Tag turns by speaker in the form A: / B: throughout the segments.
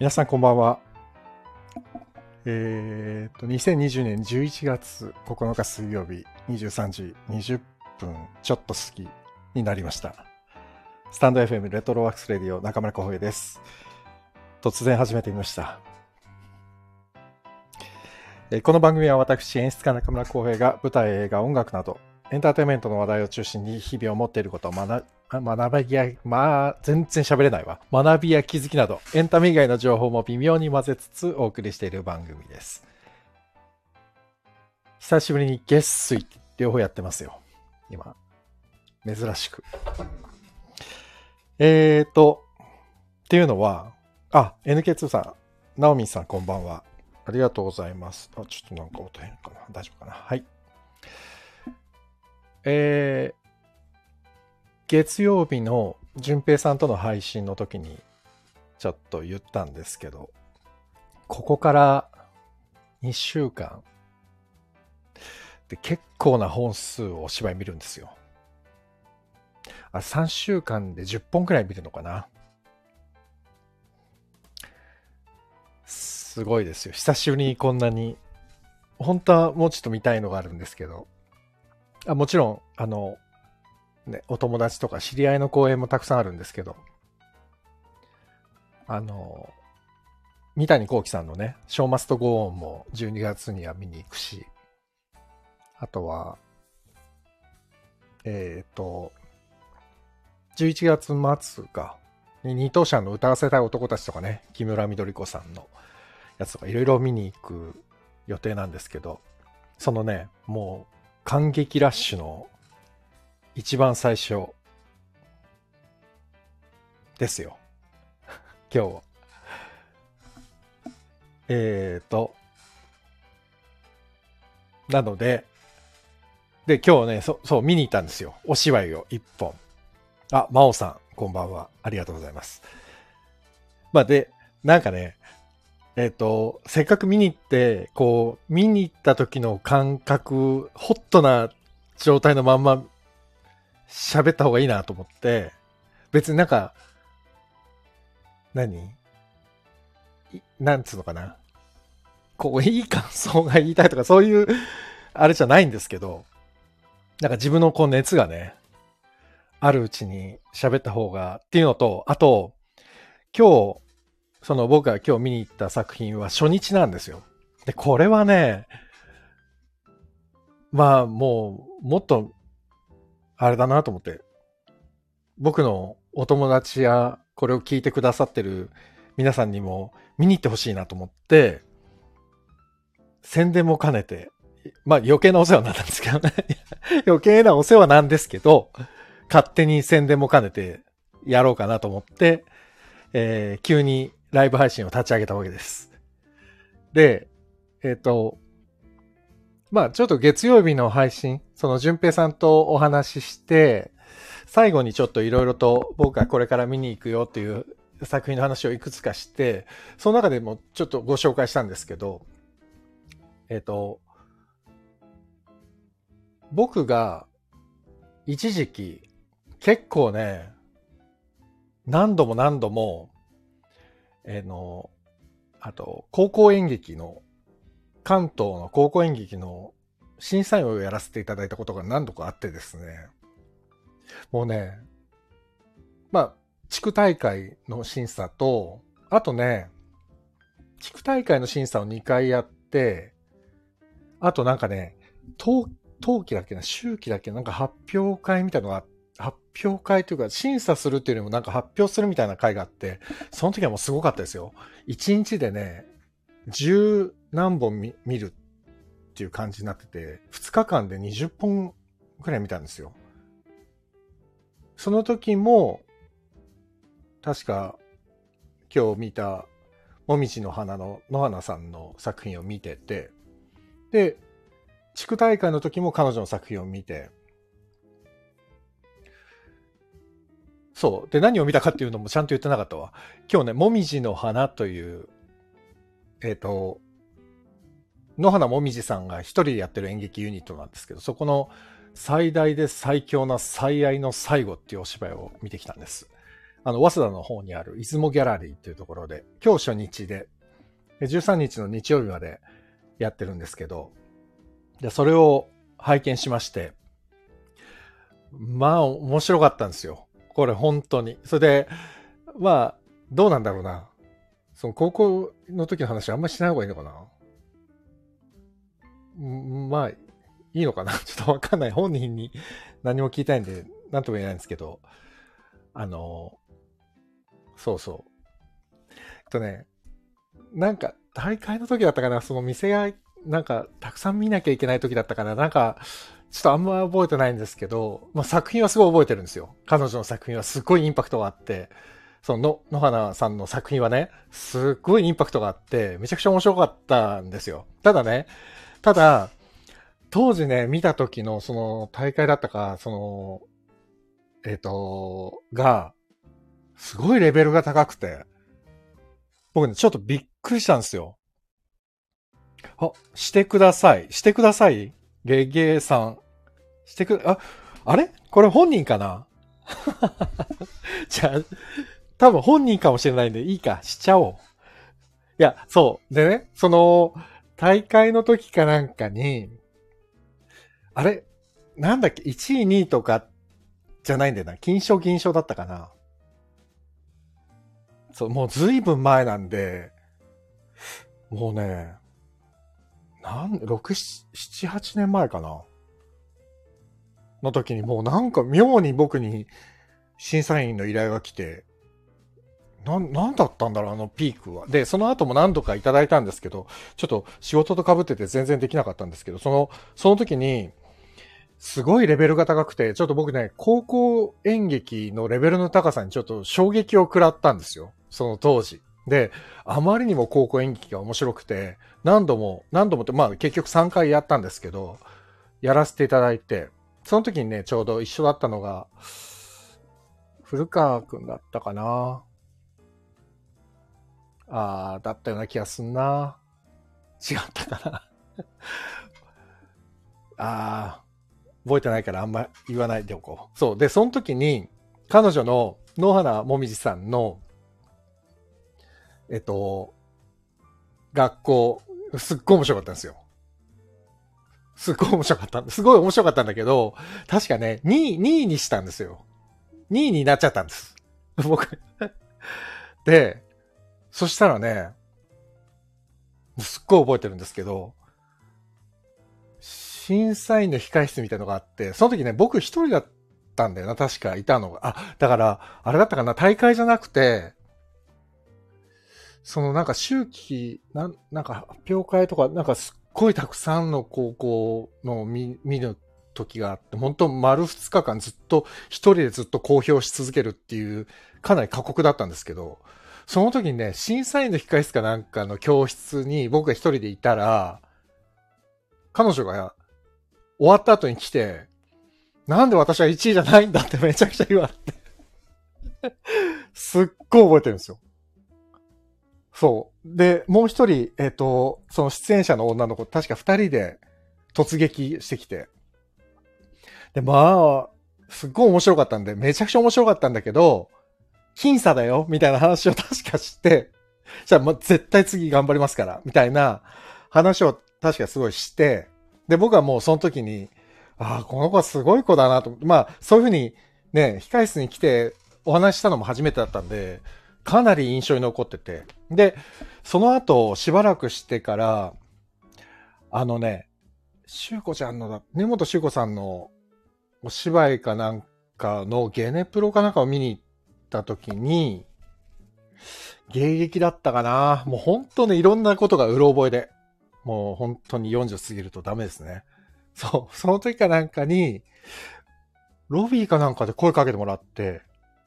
A: 皆さんこんばんは。えー、っと、2020年11月9日水曜日23時20分ちょっと過ぎになりました。スタンド FM レトロワークスレディオ中村浩平です。突然始めてみました。えこの番組は私、演出家中村浩平が舞台、映画、音楽など、エンターテインメントの話題を中心に日々思っていることを学学びや、まあ、全然喋れないわ。学びや気づきなど、エンタメ以外の情報も微妙に混ぜつつお送りしている番組です。久しぶりに月水両方やってますよ。今。珍しく。えーと、っていうのは、あ、NK2 さん、ナオミンさんこんばんは。ありがとうございます。あ、ちょっとなんか音変かな。大丈夫かな。はい。えー、月曜日の淳平さんとの配信の時にちょっと言ったんですけど、ここから2週間で結構な本数をお芝居見るんですよ。あ、3週間で10本くらい見るのかな？すごいですよ。久しぶりにこんなに。本当はもうちょっと見たいのがあるんですけど。あもちろん、あの、ね、お友達とか知り合いの公演もたくさんあるんですけど、あの、三谷幸喜さんのね、ショーマストゴーンも12月には見に行くし、あとは、えっ、と、11月末か、二等車の歌わせたい男たちとかね、木村緑子さんのやつとかいろいろ見に行く予定なんですけど、そのね、もう感激ラッシュの一番最初ですよ。今日は。えーと。なので、で、今日ね、そそう、見に行ったんですよ。お芝居を一本。あ、真央さん、こんばんは。ありがとうございます。まあ、で、なんかね、えっ、と、せっかく見に行って、こう、見に行った時の感覚、ホットな状態のまんま喋った方がいいなと思って、別になんか、何？なんつうのかな？こう、いい感想が言いたいとか、そういう、あれじゃないんですけど、なんか自分のこう熱がね、あるうちに喋った方がっていうのと、あと、今日、その僕が今日見に行った作品は初日なんですよ。で、これはね、まあもう、もっと、あれだなと思って、僕のお友達やこれを聞いてくださってる皆さんにも見に行ってほしいなと思って、宣伝も兼ねて、まあ余計なお世話になったんですけどね。余計なお世話なんですけど、勝手に宣伝も兼ねてやろうかなと思って、えー急にライブ配信を立ち上げたわけです。で、えっ、と、まあちょっと月曜日の配信、その淳平さんとお話しして、最後にちょっといろいろと僕がこれから見に行くよっていう作品の話をいくつかして、その中でもちょっとご紹介したんですけど、えっ、と、僕が一時期結構ね、何度も何度も、えーの、あと、高校演劇の、関東の高校演劇の審査員をやらせていただいたことが何度かあってですね、もうね、まあ、地区大会の審査と、あとね、地区大会の審査を2回やって、あとなんかね、冬冬季だっけな、秋季だっけな、なんか発表会みたいなのが、発表会というか、審査するっていうよりもなんか発表するみたいな会があって、その時はもうすごかったですよ。1日でね、十何本見見るっていう感じになってて、2日間で20本くらい見たんですよ。その時も、確か今日見た、もみじの花の野花さんの作品を見てて、で、地区大会の時も彼女の作品を見て、そう。で、何を見たかっていうのもちゃんと言ってなかったわ。今日ね、もみじの花という、えっ、と、野花もみじさんが一人でやってる演劇ユニットなんですけど、そこの最大で最強な最愛の最後っていうお芝居を見てきたんです。あの、早稲田の方にある出雲ギャラリーっていうところで、今日初日で、13日の日曜日までやってるんですけど、で、それを拝見しまして、まあ、面白かったんですよ。これ、本当に。それで、まあ、どうなんだろうな。その高校の時の話あんまりしない方がいいのかな？まあ、いいのかな？ちょっとわかんない。本人に何も聞いたいんで、なんとも言えないんですけど、あの、そうそう。えっとね、なんか、大会の時だったかな、その店が、なんか、たくさん見なきゃいけない時だったかな、なんか、ちょっとあんま覚えてないんですけど、まあ、作品はすごい覚えてるんですよ。彼女の作品はすごいインパクトがあって、その野花さんの作品はね、すっごいインパクトがあって、めちゃくちゃ面白かったんですよ。ただね、ただ、当時ね、見た時のその大会だったか、その、えっ、ー、と、が、すごいレベルが高くて、僕ね、ちょっとびっくりしたんですよ。あ、してください。してくださいレゲエさん。してく、あ、あれ？これ本人かな？じゃあ、多分本人かもしれないんで、いいか、しちゃおう。いや、そう。でね、その、大会の時かなんかに、あれなんだっけ ?1 位、2位とか、じゃないんだよな。金賞、銀賞だったかな。そう、もうずいぶん前なんで、もうね、なん、6、7、8年前かな。の時にもうなんか妙に僕に審査員の依頼が来て、な、なんだったんだろう、あのピークは。で、その後も何度かいただいたんですけど、ちょっと仕事と被ってて全然できなかったんですけど、その、その時に、すごいレベルが高くて、ちょっと僕ね、高校演劇のレベルの高さにちょっと衝撃を食らったんですよ。その当時。で、あまりにも高校演劇が面白くて、何度も、何度もって、まあ結局3回やったんですけど、やらせていただいて、その時にね、ちょうど一緒だったのが、古川くんだったかな。ああ、だったような気がすんな。違ったかな。ああ、覚えてないからあんま言わないでおこう。そう。で、その時に、彼女の野原もみじさんの、えっと、学校、すっごい面白かったんですよ。すっごい面白かった。すごい面白かったんだけど、確かね、2位、2位にしたんですよ。2位になっちゃったんです。僕で、そしたらね、すっごい覚えてるんですけど、審査員の控室みたいなのがあって、その時ね、僕一人だったんだよな、確かいたのが。あ、だから、あれだったかな、大会じゃなくて、そのなんか周期、なん、なんか発表会とか、なんかすっごいたくさんの高校の見、見る時があって、本当丸二日間ずっと一人でずっと公表し続けるっていう、かなり過酷だったんですけど、その時にね、審査員の控室かなんかの教室に僕が一人でいたら、彼女が終わった後に来て、なんで私は1位じゃないんだってめちゃくちゃ言われてすっごい覚えてるんですよ。そう。で、もう一人、えっ、ー、と、その出演者の女の子、確か二人で突撃してきて。で、まあ、すっごい面白かったんで、めちゃくちゃ面白かったんだけど、僅差だよ、みたいな話を確かして、じゃあ、ま絶対次頑張りますから、みたいな話を確かすごいして、で、僕はもうその時に、ああ、この子はすごい子だなと。まあ、そういうふうにね、控室に来てお話したのも初めてだったんで、かなり印象に残ってて。で、その後、しばらくしてから、あのね、しゅうこちゃんの、根本しゅうこさんのお芝居かなんかのゲネプロかなんかを見に行った時に、迎撃だったかなもう本当ね、いろんなことがうろ覚えで。もう本当に40過ぎるとダメですね。そう、その時かなんかに、ロビーかなんかで声かけてもらって、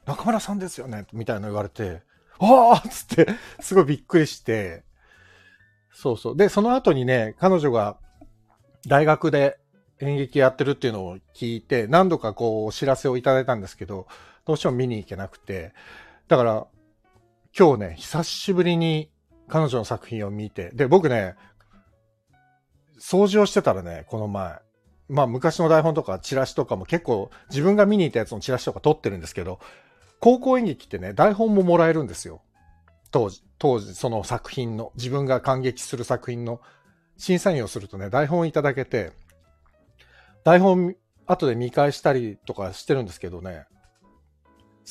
A: 中村さんですよねみたいなの言われて、ああつって、すごいびっくりして、そうそう。で、その後にね、彼女が大学で演劇やってるっていうのを聞いて、何度かこうお知らせをいただいたんですけど、どうしても見に行けなくて、だから、今日ね、久しぶりに彼女の作品を見て、で、僕ね、掃除をしてたらね、この前、まあ昔の台本とかチラシとかも結構自分が見に行ったやつのチラシとか撮ってるんですけど、高校演劇ってね、台本ももらえるんですよ。当時、当時、その作品の、自分が感激する作品の。審査員をするとね、台本いただけて、台本後で見返したりとかしてるんですけどね、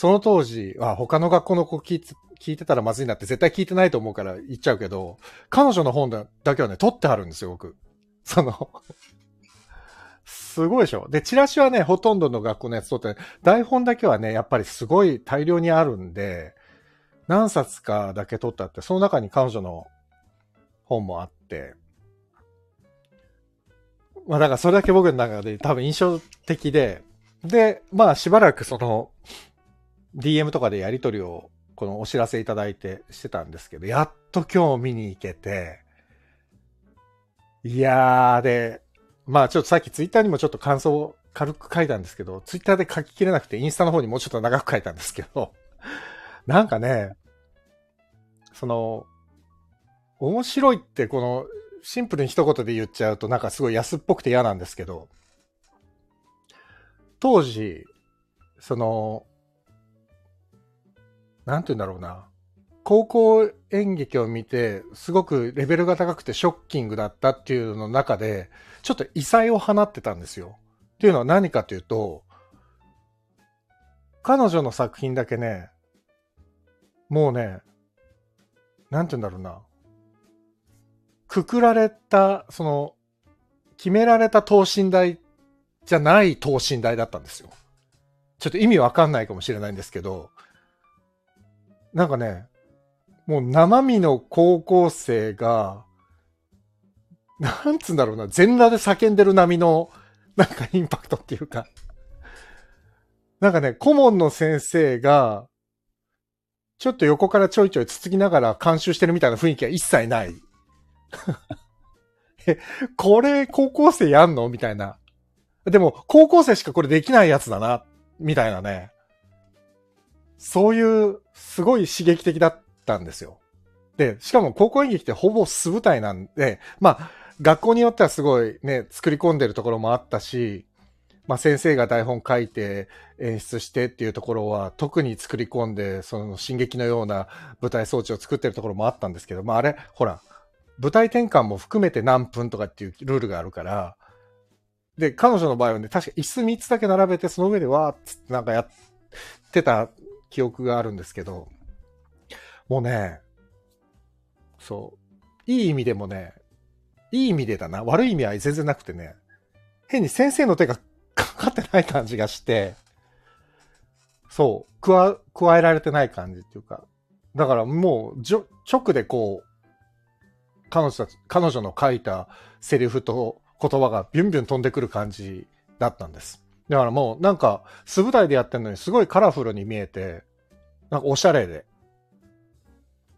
A: その当時は他の学校の子聞いて聞いてたらまずいなって絶対聞いてないと思うから言っちゃうけど、彼女の本だけはね、取ってあるんですよ、僕。そのすごいでしょ。で、チラシはね、ほとんどの学校のやつ取って、台本だけはね、やっぱりすごい大量にあるんで、何冊かだけ取ったって、その中に彼女の本もあって、まあだからそれだけ僕の中で多分印象的で、で、まあしばらくその、DM とかでやりとりを、このお知らせいただいてしてたんですけど、やっと今日見に行けて、いやー、で、まあちょっとさっきツイッターにもちょっと感想を軽く書いたんですけど、ツイッターで書ききれなくてインスタの方にもうちょっと長く書いたんですけど、なんかね、その、面白いってこのシンプルに一言で言っちゃうとなんかすごい安っぽくて嫌なんですけど、当時、その、なんて言うんだろうな。高校演劇を見て、すごくレベルが高くてショッキングだったっていうの中で、ちょっと異彩を放ってたんですよ。っていうのは何かというと、彼女の作品だけね、もうね、なんて言うんだろうな。くくられた、その、決められた等身大じゃない等身大だったんですよ。ちょっと意味わかんないかもしれないんですけど、なんかね、もう生身の高校生が、なんつうんだろうな、全裸で叫んでる波の、なんかインパクトっていうか。なんかね、顧問の先生が、ちょっと横からちょいちょいつつきながら監修してるみたいな雰囲気は一切ない。え、これ高校生やんの？みたいな。でも、高校生しかこれできないやつだな、みたいなね。そういう、すごい刺激的だったんですよ。で、しかも高校演劇ってほぼ素舞台なんで、まあ、学校によってはすごいね、作り込んでるところもあったし、まあ先生が台本書いて演出してっていうところは特に作り込んで、その進撃のような舞台装置を作ってるところもあったんですけど、まああれ、ほら、舞台転換も含めて何分とかっていうルールがあるから、で、彼女の場合はね、確か椅子3つだけ並べて、その上でわーっつってなんかやってた記憶があるんですけど、もうね、そう、いい意味でもね、いい意味でだな、悪い意味は全然なくてね、変に先生の手が かかってない感じがして、そう、加、加えられてない感じっていうか、だからもう、直でこう、彼女たち、彼女の書いたセリフと言葉がビュンビュン飛んでくる感じだったんです。だからもうなんか素舞台でやってるのにすごいカラフルに見えて、なんかおしゃれで。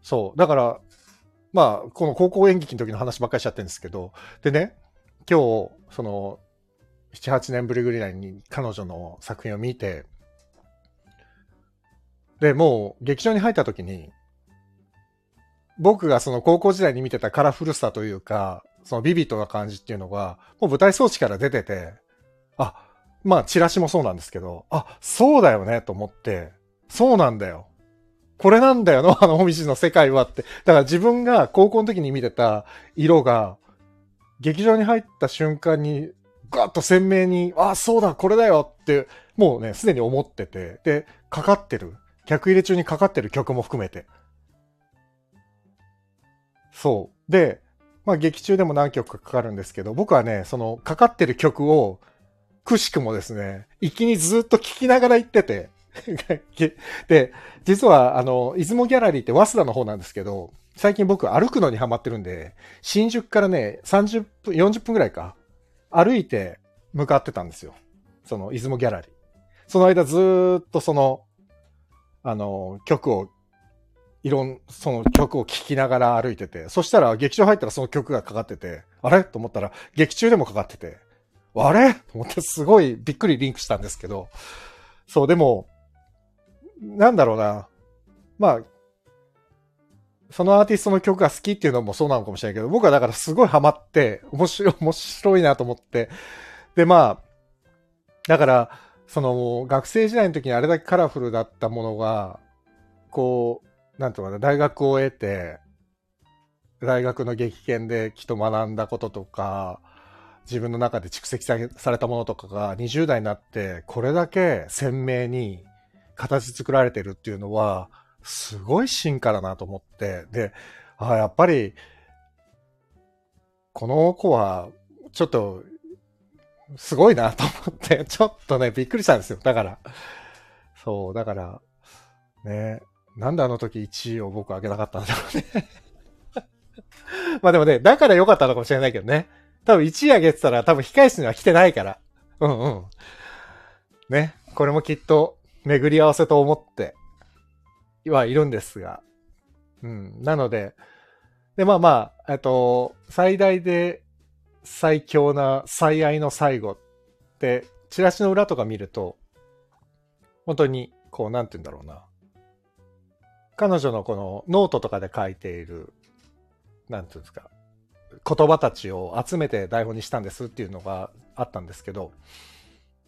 A: そう。だから、まあ、この高校演劇の時の話ばっかりしちゃってるんですけど、でね、今日、その、7、8年ぶりぐらいに彼女の作品を見て、で、もう劇場に入った時に、僕がその高校時代に見てたカラフルさというか、そのビビットな感じっていうのが、もう舞台装置から出てて、あ、まあチラシもそうなんですけど、あ、そうだよねと思って、そうなんだよ。これなんだよな、あの、もみじの世界はって。だから自分が高校の時に見てた色が、劇場に入った瞬間に、ガッと鮮明に、あ、そうだ、これだよって、もうね、すでに思ってて、で、かかってる。客入れ中にかかってる曲も含めて。そう。で、まあ劇中でも何曲かかかるんですけど、僕はね、そのかかってる曲を、くしくもですね、一気にずっと聴きながら行ってて、で、実は、あの、出雲ギャラリーって早稲田の方なんですけど、最近僕歩くのにハマってるんで、新宿からね、30分、40分くらいか、歩いて向かってたんですよ。その、出雲ギャラリー。その間ずっとその、あの、曲をいろん、その曲を聴きながら歩いてて、そしたら劇場入ったらその曲がかかってて、あれ？と思ったら劇中でもかかってて、あれ？と思ってすごいびっくりリンクしたんですけど、そう、でも、なんだろうな。まあ、そのアーティストの曲が好きっていうのもそうなのかもしれないけど、僕はだからすごいハマって、面白い、面白いなと思って。で、まあ、だから、その学生時代の時にあれだけカラフルだったものが、こう、なんとかな、大学を得て、大学の激研できっと学んだこととか、自分の中で蓄積されたものとかが20代になってこれだけ鮮明に形作られてるっていうのはすごい進化だなと思って、で、あやっぱりこの子はちょっとすごいなと思って、ちょっとね、びっくりしたんですよ。だから。そう、だから、ね、なんであの時1位を僕あげなかったんだろうね まあでもね、だから良かったのかもしれないけどね。多分1位あげてたら多分控え室には来てないから。うんうん。ね。これもきっと巡り合わせと思ってはいるんですが。うん。なので、で、まあまあ、えっと、最大で最強な最愛の最後って、チラシの裏とか見ると、本当に、こう、なんて言うんだろうな。彼女のこのノートとかで書いている、なんていうんですか、言葉たちを集めて台本にしたんですっていうのがあったんですけど、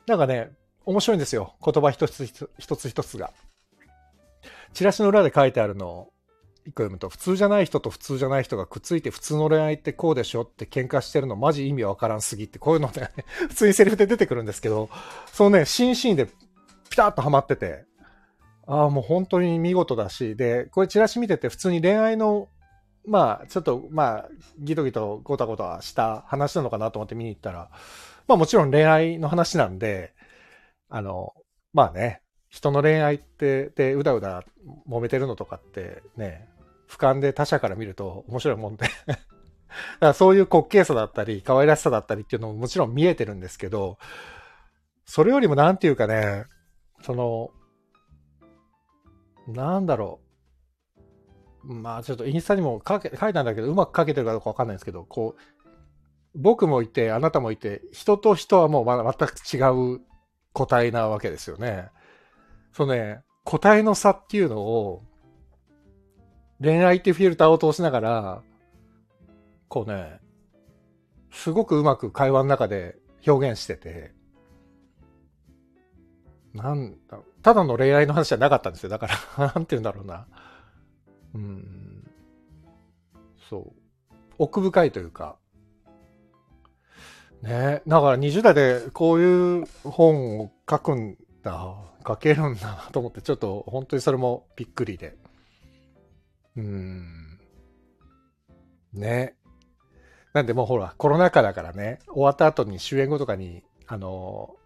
A: なんかね、面白いんですよ。言葉一つ一つ一つが。チラシの裏で書いてあるのを一個読むと、普通じゃない人と普通じゃない人がくっついて普通の恋愛ってこうでしょって喧嘩してるのマジ意味わからんすぎって、こういうのね、普通にセリフで出てくるんですけど、そのね、シーンシーンでピタッとハマってて、ああ、もう本当に見事だし、で、これチラシ見てて普通に恋愛の、まあ、ちょっと、まあ、ギトギトゴタゴタした話なのかなと思って見に行ったら、まあもちろん恋愛の話なんで、あの、まあね、人の恋愛って、で、うだうだ揉めてるのとかってね、俯瞰で他者から見ると面白いもんで だからそういう滑稽さだったり、可愛らしさだったりっていうのももちろん見えてるんですけど、それよりもなんていうかね、その、なんだろう。まあちょっとインスタにも書け書いたんだけど、うまく書けてるかどうかわかんないんですけど、こう、僕もいて、あなたもいて、人と人はもうまだ全く違う個体なわけですよね。そうね、個体の差っていうのを、恋愛ってフィルターを通しながら、こうね、すごくうまく会話の中で表現してて、なんだただの恋愛の話じゃなかったんですよ。だから、なんて言うんだろうな。うん。そう。奥深いというか。ねだから20代でこういう本を書くんだ、書けるんだなと思って、ちょっと本当にそれもびっくりで。うん。ね。なんでもうほら、コロナ禍だからね、終わった後に終演後とかに、あの、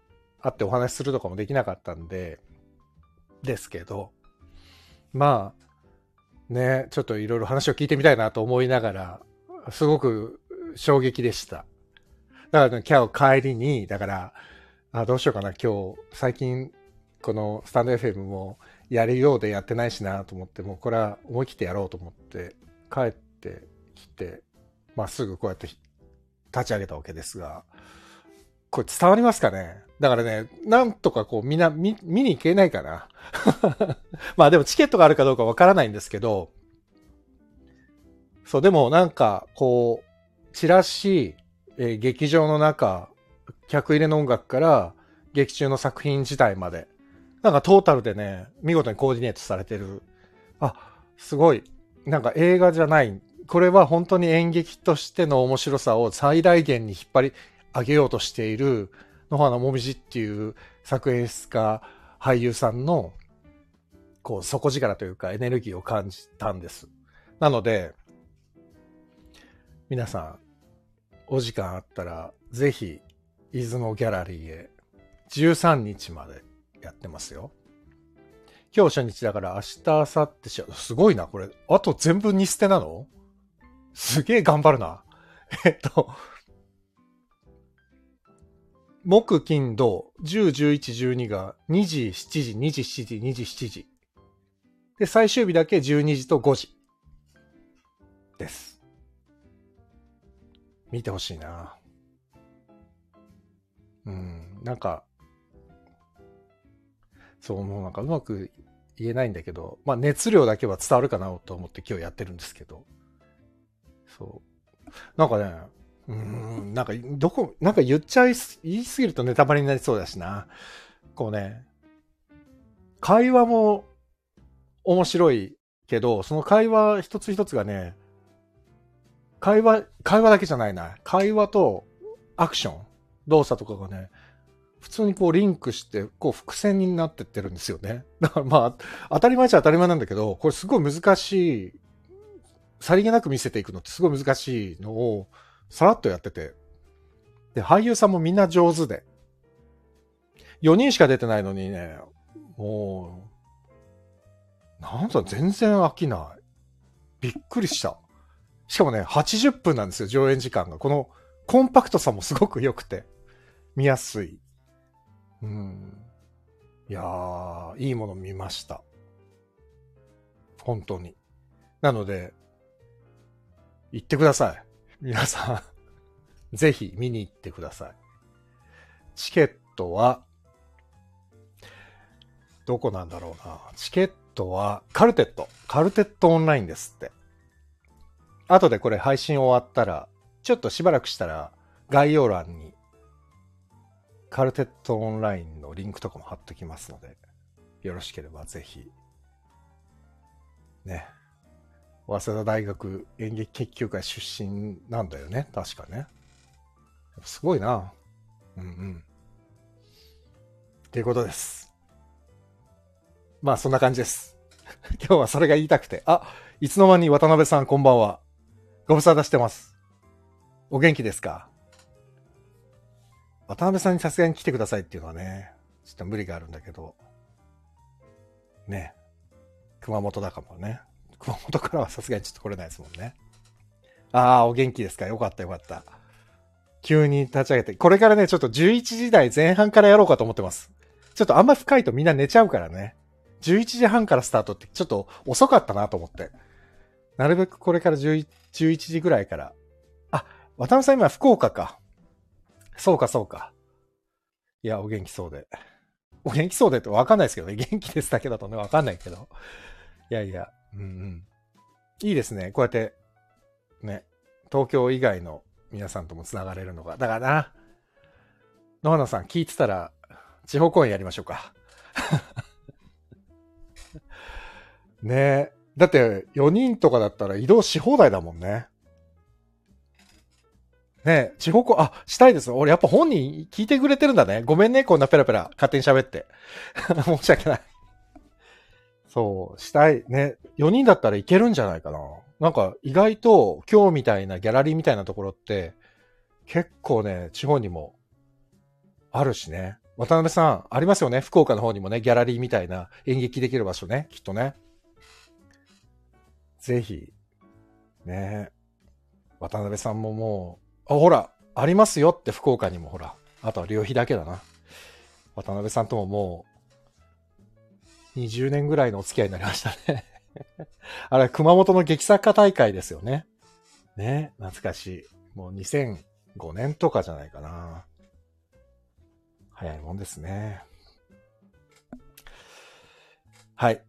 A: 会ってお話しするとかもできなかったんで、ですけど、まあ、ね、ちょっといろいろ話を聞いてみたいなと思いながら、すごく衝撃でした。だから、ね、今日帰りに、だから、あ、どうしようかな、今日、最近、このスタンド FM もやるようでやってないしなと思って、もうこれは思い切ってやろうと思って、帰ってきて、まあすぐこうやって立ち上げたわけですが、これ伝わりますかね？だからね、なんとかこうみんな見見に行けないかな。まあでもチケットがあるかどうかわからないんですけど、そう、でもなんかこう、チラシ、えー、劇場の中、客入れの音楽から劇中の作品自体まで、なんかトータルでね、見事にコーディネートされてる。あ、すごい。なんか映画じゃない。これは本当に演劇としての面白さを最大限に引っ張り上げようとしている野花もみじっていう作演出家、俳優さんの、こう、底力というかエネルギーを感じたんです。なので、皆さん、お時間あったら、ぜひ、出雲ギャラリーへ、13日までやってますよ。今日初日だから明日、明後日しすごいな、これ。あと全部に捨てなの？すげえ頑張るな。えっと、木、金、土、10、11、12が2時、7時、2時、7時、2時、7時。で、最終日だけ12時と5時。です。見てほしいな。うん、なんか、そう、もうなんかうまく言えないんだけど、まあ熱量だけは伝わるかなと思って今日やってるんですけど。そう。なんかね、うん、なんか、どこ、なんか言っちゃい、言いすぎるとネタバレになりそうだしな。こうね、会話も面白いけど、その会話一つ一つがね、会話、会話だけじゃないな。会話とアクション、動作とかがね、普通にこうリンクして、こう伏線になってってるんですよね。だからまあ、当たり前っちゃ当たり前なんだけど、これすごい難しい、さりげなく見せていくのってすごい難しいのを、さらっとやってて。で、俳優さんもみんな上手で。4人しか出てないのにね、もう、なんだ、全然飽きない。びっくりした。しかもね、80分なんですよ、上演時間が。このコンパクトさもすごく良くて、見やすい。うん。いやー、いいもの見ました。本当に。なので、行ってください。皆さんぜひ見に行ってください。チケットは、どこなんだろうな。チケットは、カルテット。カルテットオンラインですって。後でこれ配信終わったら、ちょっとしばらくしたら概要欄にカルテットオンラインのリンクとかも貼っときますので、よろしければぜひ、ね。早稲田大学演劇研究会出身なんだよね。確かね。すごいな。うんうん。っていうことです。まあそんな感じです。今日はそれが言いたくて。あ、いつの間に渡辺さんこんばんは。ご無沙汰してます。お元気ですか？渡辺さんにさすがに来てくださいっていうのはね、ちょっと無理があるんだけど、ね、熊本だかもね。熊本からはさすがにちょっと来れないですもんね。ああ、お元気ですか？よかったよかった。急に立ち上げて。これからね、ちょっと11時台前半からやろうかと思ってます。ちょっとあんま深いとみんな寝ちゃうからね。11時半からスタートってちょっと遅かったなと思って。なるべくこれから11 11時ぐらいから。あ、渡辺さん今福岡か。そうかそうか。いや、お元気そうで。お元気そうでってわかんないですけどね。元気ですだけだとね、わかんないけど。いやいや、うんうん。いいですね。こうやって、ね、東京以外の皆さんとも繋がれるのが。だからな、野花さん聞いてたら、地方公演やりましょうか。ねえ。だって4人とかだったら移動し放題だもんね。ねえ地方校、あ、したいです。俺やっぱ本人聞いてくれてるんだね。ごめんね、こんなペラペラ勝手に喋って。申し訳ない。そう、したい。ね。4人だったらいけるんじゃないかな。なんか意外と今日みたいなギャラリーみたいなところって結構ね、地方にもあるしね。渡辺さん、ありますよね？福岡の方にもね、ギャラリーみたいな演劇できる場所ね。きっとね。ぜひ、ね渡辺さんももう、あ、ほら、ありますよって福岡にもほら。あとは旅費だけだな。渡辺さんとももう、20年ぐらいのお付き合いになりましたね あれ、熊本の劇作家大会ですよね。ね懐かしい。もう2005年とかじゃないかな。早いもんですね。はい。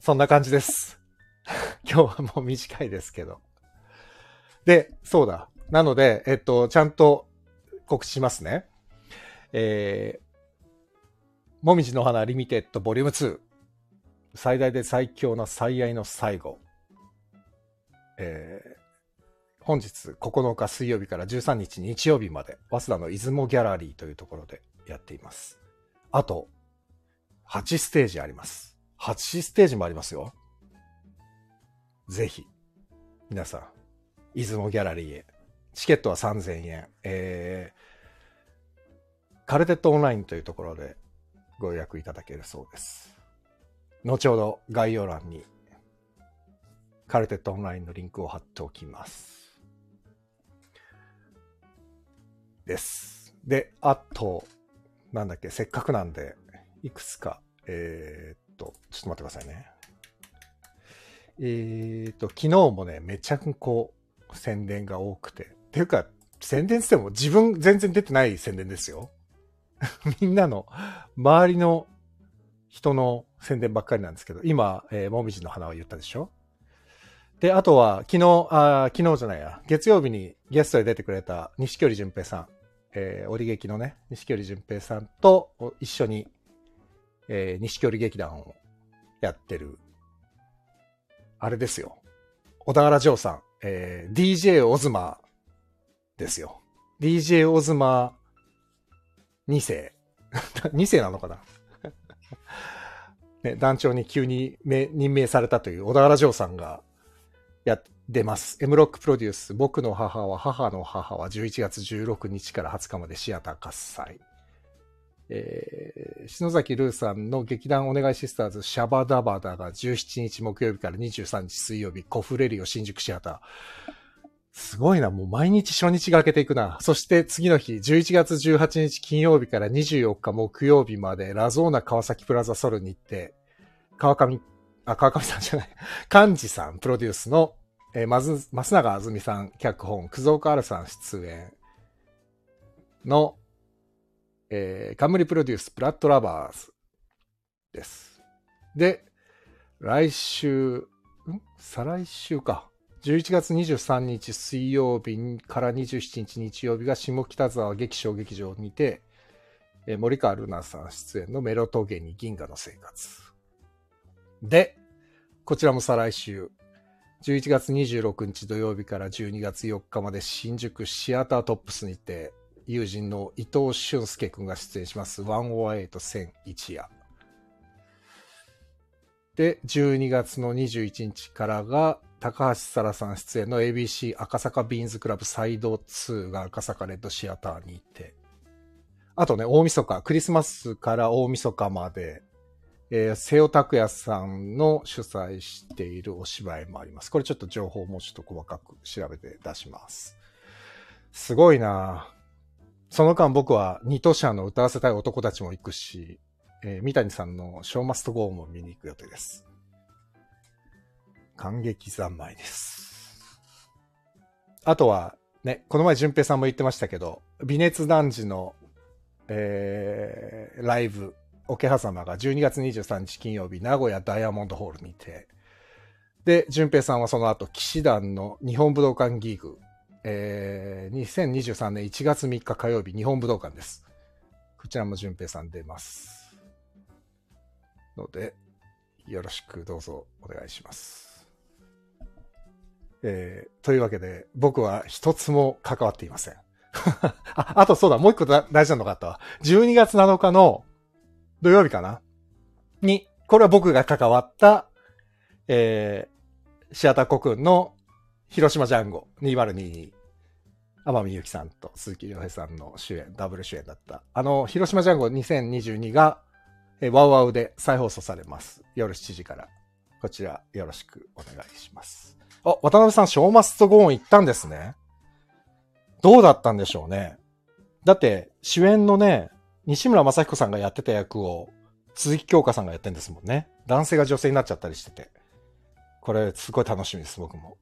A: そんな感じです。今日はもう短いですけど。で、そうだ。なので、えっと、ちゃんと告知しますね。えー、もみじの花リミテッドボリューム2。最大で最強の最愛の最後。えー、本日9日水曜日から13日日曜日まで、早稲田の出雲ギャラリーというところでやっています。あと、8ステージあります。8ステージもありますよ。ぜひ、皆さん、出雲ギャラリーへ。チケットは3000円。えー、カルテットオンラインというところでご予約いただけるそうです。後ほど概要欄にカルテットオンラインのリンクを貼っておきます。です。で、あと、なんだっけ、せっかくなんで、いくつか、えー、っと、ちょっと待ってくださいね。えっ、と、昨日もね、めちゃくこう、宣伝が多くて。っていうか、宣伝っても自分全然出てない宣伝ですよ。みんなの、周りの人の宣伝ばっかりなんですけど、今、えー、もみじの花を言ったでしょ？で、あとは、昨日、あ昨日じゃないや、月曜日にゲストで出てくれた西距離淳平さん。えー、織劇のね、錦織淳平さんと一緒に、えー、錦織劇団をやってる、あれですよ。小田原城さん、えー、DJ オズマですよ。DJ オズマ2世。2世なのかな ね、団長に急に任命されたという小田原城さんがや、出ます。M ロックプロデュース、僕の母は母の母は11月16日から20日までシアター喝采。えー、篠崎ルーさんの劇団お願いシスターズシャバダバダが17日木曜日から23日水曜日、コフレリオ新宿シアター。すごいな、もう毎日初日が明けていくな。そして次の日、11月18日金曜日から24日木曜日まで、ラゾーナ川崎プラザソルに行って、川上、あ、川上さんじゃない、幹事さんプロデュースの、えー、まず、増永あずみさん脚本、くぞかあるさん出演の、えー、冠プロデュース、ブラッドラバーズです。で、来週、ん？再来週か。11月23日水曜日から27日日曜日が下北沢劇場劇場にて、えー、森川ルナさん出演のメロトゲニ銀河の生活。で、こちらも再来週、11月26日土曜日から12月4日まで新宿シアタートップスにて、友人の伊藤俊介くんが出演します、108-1001夜。で、12月の21日からが、高橋沙羅さん出演の ABC 赤坂ビーンズクラブサイド2が赤坂レッドシアターにいて、あとね、大晦日、クリスマスから大晦日まで、えー、瀬尾拓也さんの主催しているお芝居もあります。これちょっと情報もちょっと細かく調べて出します。すごいなその間僕は二都社の歌わせたい男たちも行くし、えー、三谷さんのショーマストゴーも見に行く予定です。感激三昧です。あとは、ね、この前淳平さんも言ってましたけど、微熱男児の、えー、ライブ、桶狭間が12月23日金曜日、名古屋ダイヤモンドホールにて、で、淳平さんはその後、騎士団の日本武道館ギーグ、えー、2023年1月3日火曜日、日本武道館です。こちらも淳平さん出ます。ので、よろしくどうぞお願いします。えー、というわけで、僕は一つも関わっていません。ああとそうだ、もう一個大事なのがあったわ。12月7日の土曜日かな？に、これは僕が関わった、えー、シアターコクンの広島ジャンゴ2022天海祐希さんと鈴木亮平さんの主演、ダブル主演だった。あの、広島ジャンゴ2022が、えワウワウで再放送されます。夜7時から。こちら、よろしくお願いします。あ、渡辺さん、ショーマストゴーン行ったんですね。どうだったんでしょうね。だって、主演のね、西村正彦さんがやってた役を、鈴木京香さんがやってんですもんね。男性が女性になっちゃったりしてて。これ、すごい楽しみです、僕も。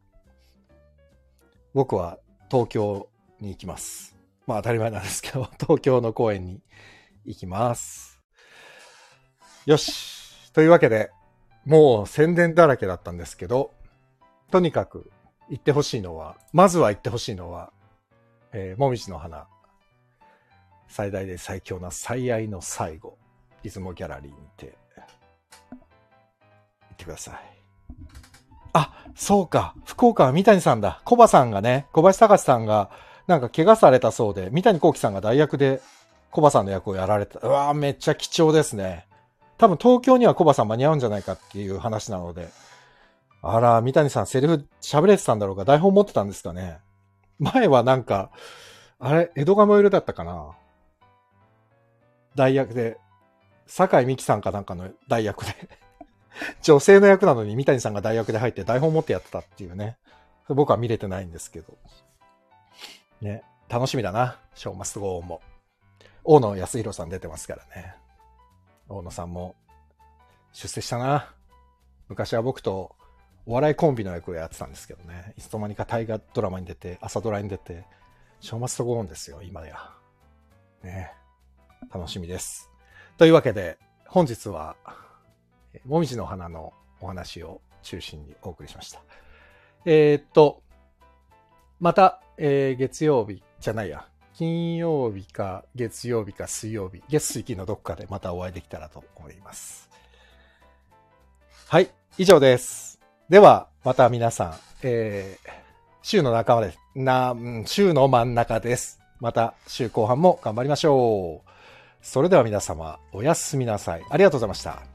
A: 僕は東京に行きます。まあ当たり前なんですけど、東京の公園に行きます。よし。というわけで、もう宣伝だらけだったんですけど、とにかく行ってほしいのは、まずは行ってほしいのは、えー、もみじの花。最大で最強な最愛の最後。出雲ギャラリーにて、行ってください。あ、そうか。福岡は三谷さんだ。小葉さんがね、小林隆さんがなんか怪我されたそうで、三谷幸喜さんが代役でコバさんの役をやられた。うわぁ、めっちゃ貴重ですね。多分東京にはコバさん間に合うんじゃないかっていう話なので。あら、三谷さんセリフ喋れてたんだろうか台本持ってたんですかね前はなんか、あれ、江戸川もいるだったかな代役で、坂井美紀さんかなんかの代役で 女性の役なのに三谷さんが代役で入って台本持ってやってたっていうね。僕は見れてないんですけど。ね、楽しみだな。ショーマスゴーも。大野康弘さん出てますからね。大野さんも出世したな。昔は僕とお笑いコンビの役をやってたんですけどね。いつの間にか大河ドラマに出て、朝ドラに出て、ショーマストゴーンですよ、今や。ね。楽しみです。というわけで、本日は、もみじの花のお話を中心にお送りしました。えー、っと、また、えー、月曜日じゃないや、金曜日か月曜日か水曜日、月水金のどこかでまたお会いできたらと思います。はい、以上です。では、また皆さん、えー、週の仲間です。な、週の真ん中です。また週後半も頑張りましょう。それでは皆様、おやすみなさい。ありがとうございました。